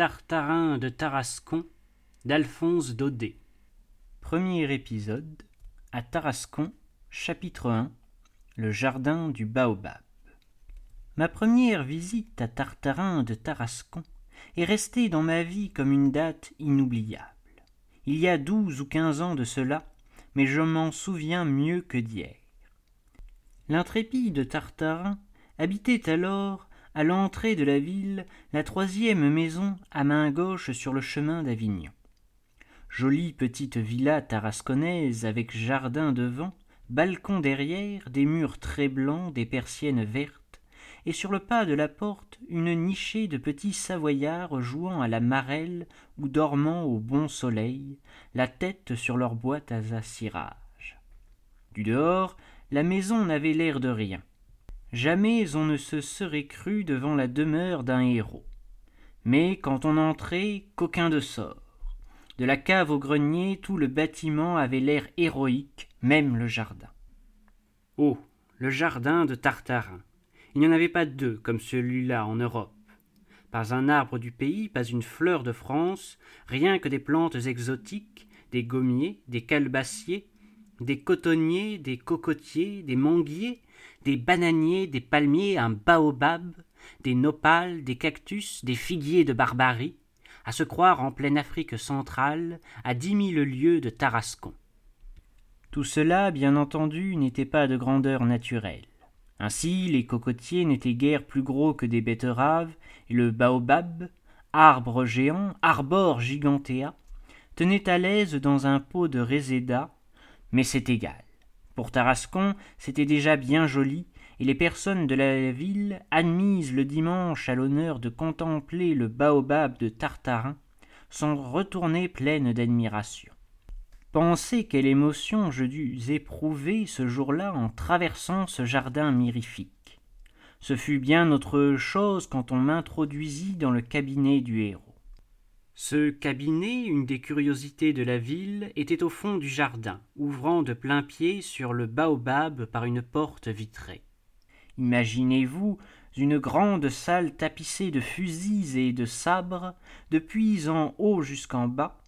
Tartarin de Tarascon d'Alphonse Daudet. Premier épisode à Tarascon, chapitre 1 Le jardin du baobab. Ma première visite à Tartarin de Tarascon est restée dans ma vie comme une date inoubliable. Il y a douze ou quinze ans de cela, mais je m'en souviens mieux que d'hier. L'intrépide Tartarin habitait alors à l'entrée de la ville la troisième maison à main gauche sur le chemin d'Avignon. Jolie petite villa tarasconnaise avec jardin devant, balcon derrière, des murs très blancs, des persiennes vertes, et sur le pas de la porte une nichée de petits savoyards jouant à la marelle ou dormant au bon soleil, la tête sur leur boîte à cirage. Du dehors, la maison n'avait l'air de rien. Jamais on ne se serait cru devant la demeure d'un héros. Mais quand on entrait, qu'aucun de sort. De la cave au grenier, tout le bâtiment avait l'air héroïque, même le jardin. Oh, le jardin de Tartarin. Il n'y en avait pas deux comme celui-là en Europe. Pas un arbre du pays, pas une fleur de France, rien que des plantes exotiques, des gommiers, des calebassiers, des cotonniers, des cocotiers, des manguiers, des bananiers, des palmiers, un baobab, des nopals, des cactus, des figuiers de Barbarie, à se croire en pleine Afrique centrale, à dix mille lieues de Tarascon. Tout cela, bien entendu, n'était pas de grandeur naturelle. Ainsi, les cocotiers n'étaient guère plus gros que des betteraves, et le baobab, arbre géant, arbore gigantea, tenait à l'aise dans un pot de réséda, mais c'est égal. Pour Tarascon, c'était déjà bien joli, et les personnes de la ville, admises le dimanche à l'honneur de contempler le baobab de Tartarin, sont retournées pleines d'admiration. Pensez quelle émotion je dus éprouver ce jour-là en traversant ce jardin mirifique. Ce fut bien autre chose quand on m'introduisit dans le cabinet du héros. Ce cabinet, une des curiosités de la ville, était au fond du jardin, ouvrant de plain-pied sur le baobab par une porte vitrée. Imaginez-vous une grande salle tapissée de fusils et de sabres, depuis en haut jusqu'en bas,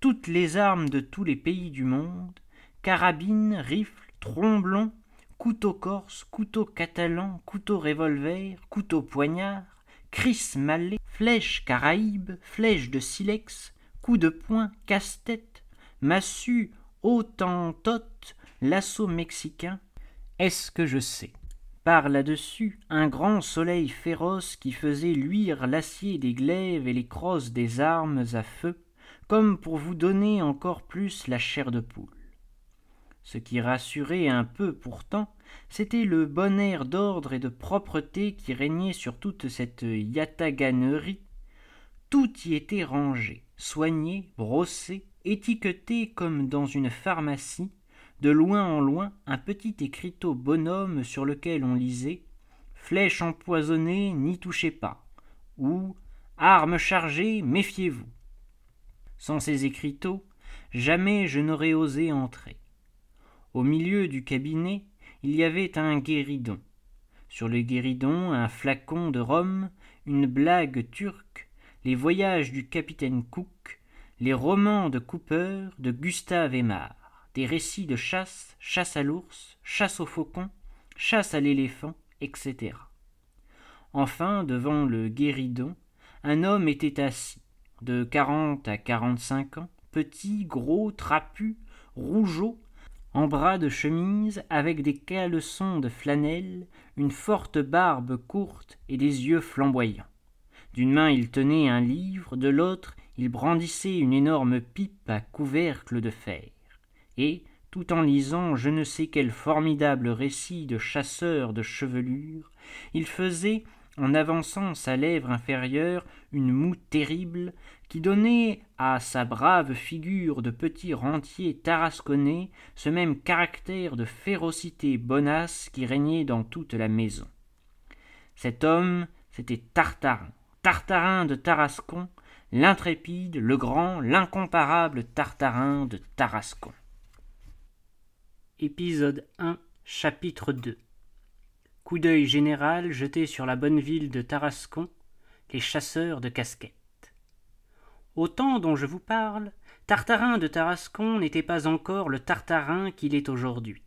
toutes les armes de tous les pays du monde, carabines, rifles, tromblons, couteaux corses, couteaux catalans, couteaux revolver, couteaux poignards, cris mallet, flèches caraïbes, flèches de silex, coups de poing, casse-tête, massue, autantote, lasso mexicain, est-ce que je sais? Par là-dessus, un grand soleil féroce qui faisait luire l'acier des glaives et les crosses des armes à feu, comme pour vous donner encore plus la chair de poule. Ce qui rassurait un peu pourtant, c'était le bon air d'ordre et de propreté qui régnait sur toute cette yataganerie. Tout y était rangé, soigné, brossé, étiqueté comme dans une pharmacie, de loin en loin un petit écriteau bonhomme sur lequel on lisait Flèche empoisonnée, n'y touchez pas ou Armes chargées, méfiez-vous. Sans ces écriteaux, jamais je n'aurais osé entrer. Au milieu du cabinet, il y avait un guéridon. Sur le guéridon, un flacon de rhum, une blague turque, les voyages du capitaine Cook, les romans de Cooper, de Gustave Aimard, des récits de chasse, chasse à l'ours, chasse au faucon, chasse à l'éléphant, etc. Enfin, devant le guéridon, un homme était assis, de quarante à quarante-cinq ans, petit, gros, trapu, rougeau, en bras de chemise, avec des caleçons de flanelle, une forte barbe courte et des yeux flamboyants. D'une main il tenait un livre, de l'autre il brandissait une énorme pipe à couvercle de fer, et, tout en lisant je ne sais quel formidable récit de chasseur de chevelure, il faisait, en avançant sa lèvre inférieure, une moue terrible, qui donnait à sa brave figure de petit rentier tarasconnais ce même caractère de férocité bonasse qui régnait dans toute la maison. Cet homme, c'était Tartarin, Tartarin de Tarascon, l'intrépide, le grand, l'incomparable Tartarin de Tarascon. Épisode 1, chapitre 2 Coup d'œil général jeté sur la bonne ville de Tarascon, les chasseurs de casquettes. Au temps dont je vous parle, Tartarin de Tarascon n'était pas encore le Tartarin qu'il est aujourd'hui,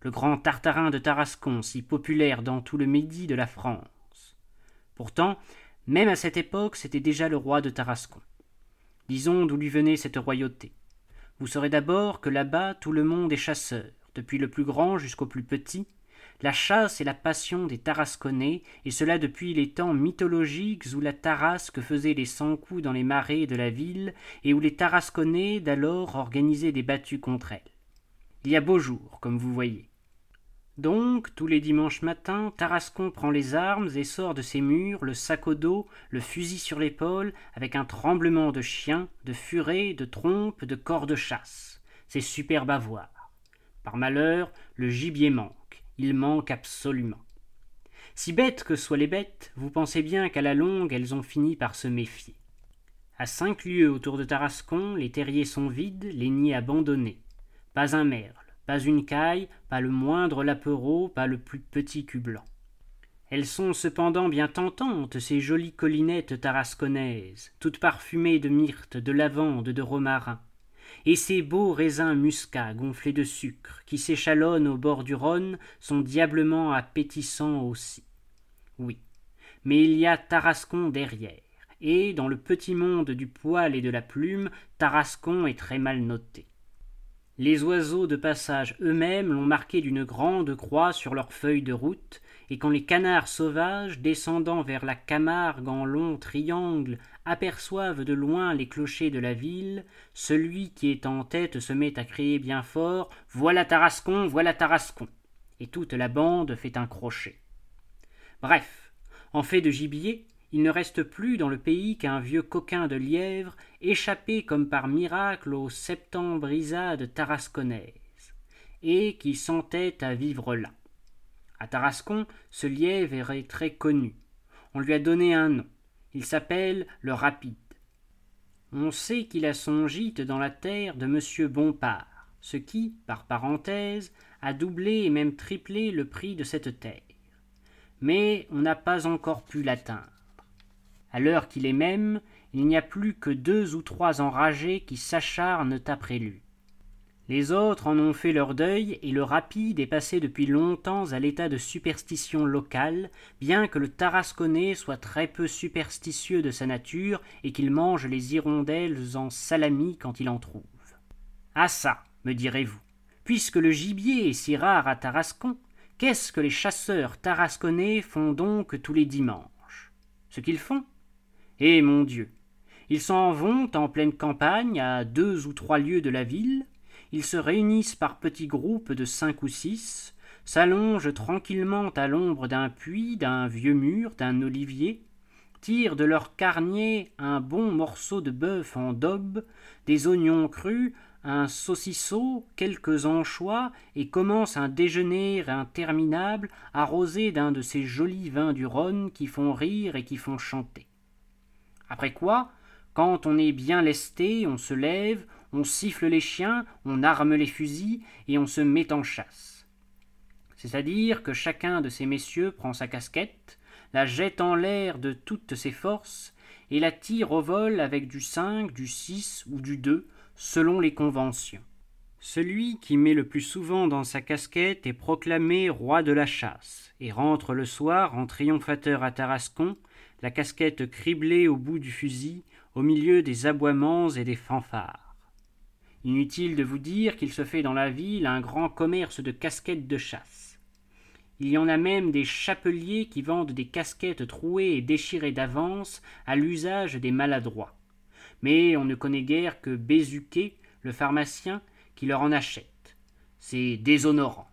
le grand Tartarin de Tarascon, si populaire dans tout le Midi de la France. Pourtant, même à cette époque, c'était déjà le roi de Tarascon. Disons d'où lui venait cette royauté. Vous saurez d'abord que là-bas tout le monde est chasseur, depuis le plus grand jusqu'au plus petit. La chasse est la passion des Tarasconnais, et cela depuis les temps mythologiques où la Tarasque faisait les cent coups dans les marais de la ville, et où les Tarasconnais d'alors organisaient des battues contre elle. Il y a beau jour, comme vous voyez. Donc, tous les dimanches matins, Tarascon prend les armes et sort de ses murs, le sac au dos, le fusil sur l'épaule, avec un tremblement de chien, de furet, de trompe, de corps de chasse. C'est superbe à voir. Par malheur, le gibier manque. Il manque absolument. Si bêtes que soient les bêtes, vous pensez bien qu'à la longue elles ont fini par se méfier. À cinq lieues autour de Tarascon, les terriers sont vides, les nids abandonnés. Pas un merle pas une caille, pas le moindre lapereau, pas le plus petit cul blanc. Elles sont cependant bien tentantes, ces jolies collinettes tarasconnaises, toutes parfumées de myrte, de lavande, de romarin, et ces beaux raisins muscats gonflés de sucre, qui s'échalonnent au bord du Rhône, sont diablement appétissants aussi. Oui, mais il y a Tarascon derrière, et, dans le petit monde du poil et de la plume, Tarascon est très mal noté. Les oiseaux de passage eux-mêmes l'ont marqué d'une grande croix sur leurs feuilles de route, et quand les canards sauvages, descendant vers la Camargue en longs triangles, aperçoivent de loin les clochers de la ville, celui qui est en tête se met à crier bien fort Voilà Tarascon, voilà Tarascon et toute la bande fait un crochet. Bref, en fait de gibier, il ne reste plus dans le pays qu'un vieux coquin de lièvre échappé comme par miracle aux septembrisades tarasconnaises, et qui s'entête à vivre là. À Tarascon, ce lièvre est très connu. On lui a donné un nom. Il s'appelle le Rapide. On sait qu'il a son gîte dans la terre de M. Bompard, ce qui, par parenthèse, a doublé et même triplé le prix de cette terre. Mais on n'a pas encore pu l'atteindre. À l'heure qu'il est même, il n'y a plus que deux ou trois enragés qui s'acharnent après lui. Les autres en ont fait leur deuil, et le rapide est passé depuis longtemps à l'état de superstition locale, bien que le Tarasconnais soit très peu superstitieux de sa nature et qu'il mange les hirondelles en salami quand il en trouve. Ah ça, me direz-vous, puisque le gibier est si rare à Tarascon, qu'est-ce que les chasseurs tarasconnais font donc tous les dimanches? Ce qu'ils font? Eh mon Dieu Ils s'en vont en pleine campagne, à deux ou trois lieues de la ville, ils se réunissent par petits groupes de cinq ou six, s'allongent tranquillement à l'ombre d'un puits, d'un vieux mur, d'un olivier, tirent de leur carnier un bon morceau de bœuf en daube, des oignons crus, un saucisseau, quelques anchois, et commencent un déjeuner interminable arrosé d'un de ces jolis vins du Rhône qui font rire et qui font chanter. Après quoi, quand on est bien lesté, on se lève, on siffle les chiens, on arme les fusils, et on se met en chasse. C'est-à-dire que chacun de ces messieurs prend sa casquette, la jette en l'air de toutes ses forces, et la tire au vol avec du cinq, du six ou du deux, selon les conventions. Celui qui met le plus souvent dans sa casquette est proclamé roi de la chasse, et rentre le soir en triomphateur à Tarascon, la casquette criblée au bout du fusil, au milieu des aboiements et des fanfares. Inutile de vous dire qu'il se fait dans la ville un grand commerce de casquettes de chasse. Il y en a même des chapeliers qui vendent des casquettes trouées et déchirées d'avance à l'usage des maladroits. Mais on ne connaît guère que Bézuquet, le pharmacien, qui leur en achète. C'est déshonorant.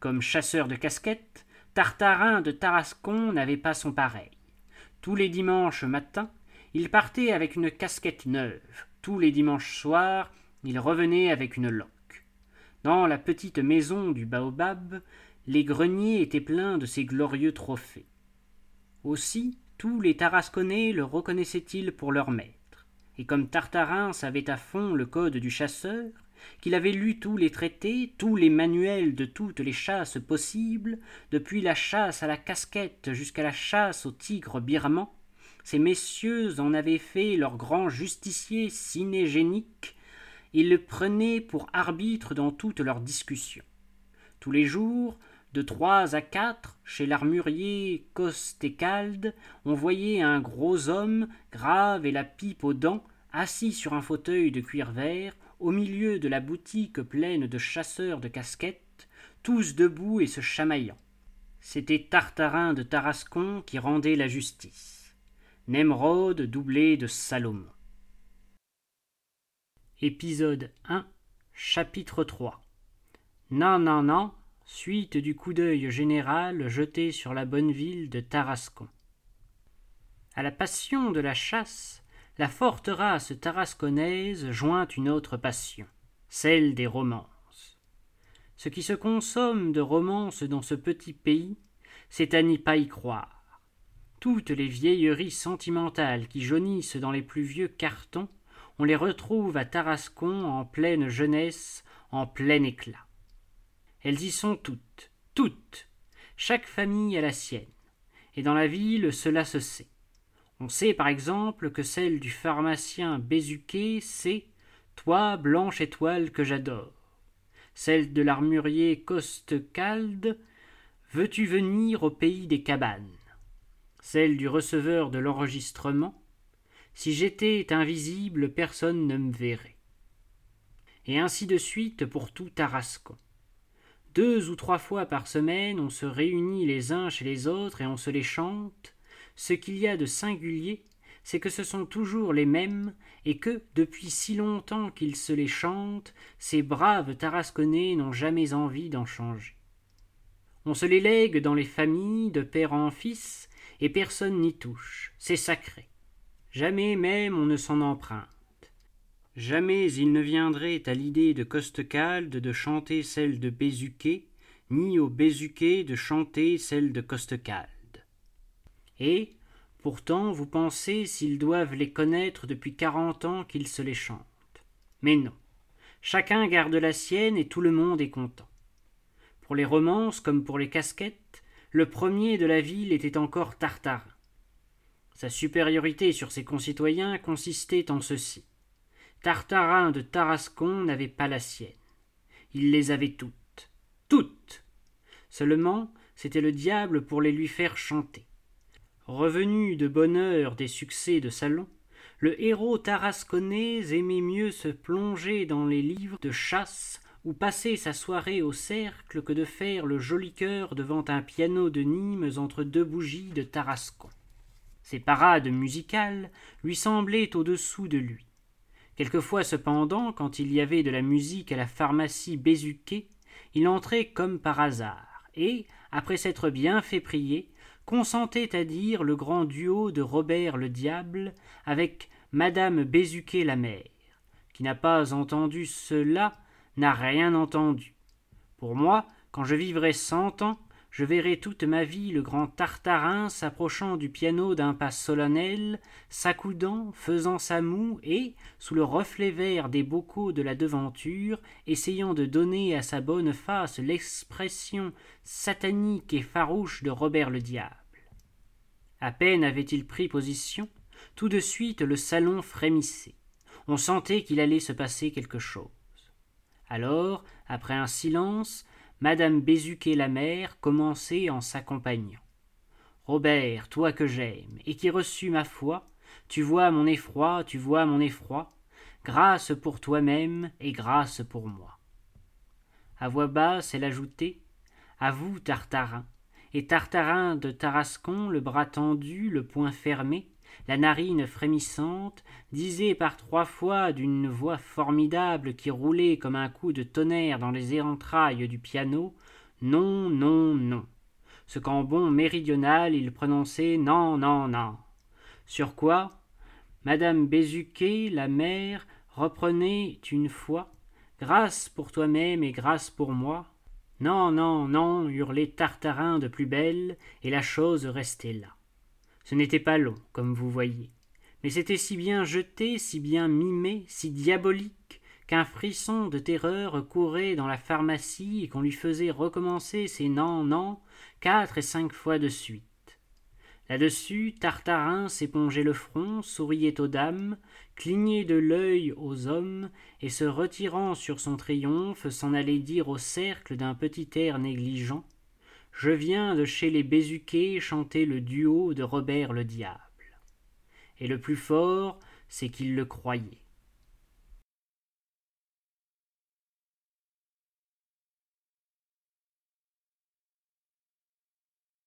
Comme chasseur de casquettes, Tartarin de Tarascon n'avait pas son pareil. Tous les dimanches matins, il partait avec une casquette neuve. Tous les dimanches soirs, il revenait avec une loque. Dans la petite maison du baobab, les greniers étaient pleins de ces glorieux trophées. Aussi, tous les Tarasconnais le reconnaissaient-ils pour leur maître. Et comme Tartarin savait à fond le code du chasseur, qu'il avait lu tous les traités, tous les manuels de toutes les chasses possibles, depuis la chasse à la casquette jusqu'à la chasse au tigre birman, ces messieurs en avaient fait leur grand justicier cinégénique, ils le prenaient pour arbitre dans toutes leurs discussions. Tous les jours, de trois à quatre, chez l'armurier Costécalde, on voyait un gros homme, grave et la pipe aux dents, assis sur un fauteuil de cuir vert, au milieu de la boutique pleine de chasseurs de casquettes, tous debout et se chamaillant. C'était Tartarin de Tarascon qui rendait la justice. Nemrod doublé de Salomon. Épisode 1 Chapitre 3 Non, non, non, suite du coup d'œil général jeté sur la bonne ville de Tarascon. À la passion de la chasse, la forte race tarasconnaise joint une autre passion, celle des romances. Ce qui se consomme de romances dans ce petit pays, c'est à n'y pas y croire. Toutes les vieilleries sentimentales qui jaunissent dans les plus vieux cartons, on les retrouve à Tarascon en pleine jeunesse, en plein éclat. Elles y sont toutes, toutes. Chaque famille a la sienne. Et dans la ville, cela se sait. On sait par exemple que celle du pharmacien Bézuquet, c'est Toi, blanche étoile que j'adore. Celle de l'armurier Costecalde Veux-tu venir au pays des cabanes? Celle du receveur de l'enregistrement Si j'étais invisible, personne ne me verrait. Et ainsi de suite pour tout Tarascon. Deux ou trois fois par semaine, on se réunit les uns chez les autres et on se les chante, ce qu'il y a de singulier, c'est que ce sont toujours les mêmes, et que, depuis si longtemps qu'ils se les chantent, ces braves tarasconnais n'ont jamais envie d'en changer. On se les lègue dans les familles, de père en fils, et personne n'y touche, c'est sacré. Jamais même on ne s'en emprunte. Jamais il ne viendrait à l'idée de Costecalde de chanter celle de Bézuquet, ni au Bézuquet de chanter celle de Costecalde. Et, pourtant, vous pensez s'ils doivent les connaître depuis quarante ans qu'ils se les chantent. Mais non. Chacun garde la sienne et tout le monde est content. Pour les romances comme pour les casquettes, le premier de la ville était encore Tartarin. Sa supériorité sur ses concitoyens consistait en ceci. Tartarin de Tarascon n'avait pas la sienne. Il les avait toutes. Toutes. Seulement, c'était le diable pour les lui faire chanter. Revenu de bonne heure des succès de salon, le héros tarasconnais aimait mieux se plonger dans les livres de chasse ou passer sa soirée au cercle que de faire le joli cœur devant un piano de Nîmes entre deux bougies de Tarascon. Ses parades musicales lui semblaient au-dessous de lui. Quelquefois cependant, quand il y avait de la musique à la pharmacie Bézuquet, il entrait comme par hasard, et, après s'être bien fait prier, consentait à dire le grand duo de Robert le Diable avec Madame Bézuquet la mère. Qui n'a pas entendu cela n'a rien entendu. Pour moi, quand je vivrai cent ans, je verrai toute ma vie le grand Tartarin s'approchant du piano d'un pas solennel, s'accoudant, faisant sa moue et, sous le reflet vert des bocaux de la devanture, essayant de donner à sa bonne face l'expression satanique et farouche de Robert le Diable. À peine avait-il pris position, tout de suite le salon frémissait. On sentait qu'il allait se passer quelque chose. Alors, après un silence, Madame Bézuquet la mère commençait en s'accompagnant. Robert, toi que j'aime, et qui reçus ma foi, tu vois mon effroi, tu vois mon effroi, grâce pour toi-même et grâce pour moi. À voix basse, elle ajoutait À vous, Tartarin, et Tartarin de Tarascon, le bras tendu, le poing fermé, la narine frémissante, disait par trois fois d'une voix formidable qui roulait comme un coup de tonnerre dans les entrailles du piano Non, non, non. Ce qu'en bon méridional il prononçait Non, non, non. Sur quoi Madame Bézuquet, la mère, reprenait une fois Grâce pour toi-même et grâce pour moi. Non, non, non, hurlait Tartarin de plus belle, et la chose restait là. Ce n'était pas long, comme vous voyez, mais c'était si bien jeté, si bien mimé, si diabolique, qu'un frisson de terreur courait dans la pharmacie et qu'on lui faisait recommencer ses non, non quatre et cinq fois de suite. Là-dessus, Tartarin s'épongeait le front, souriait aux dames, clignait de l'œil aux hommes, et se retirant sur son triomphe, s'en allait dire au cercle d'un petit air négligent Je viens de chez les Bézuquet chanter le duo de Robert le Diable. Et le plus fort, c'est qu'il le croyait.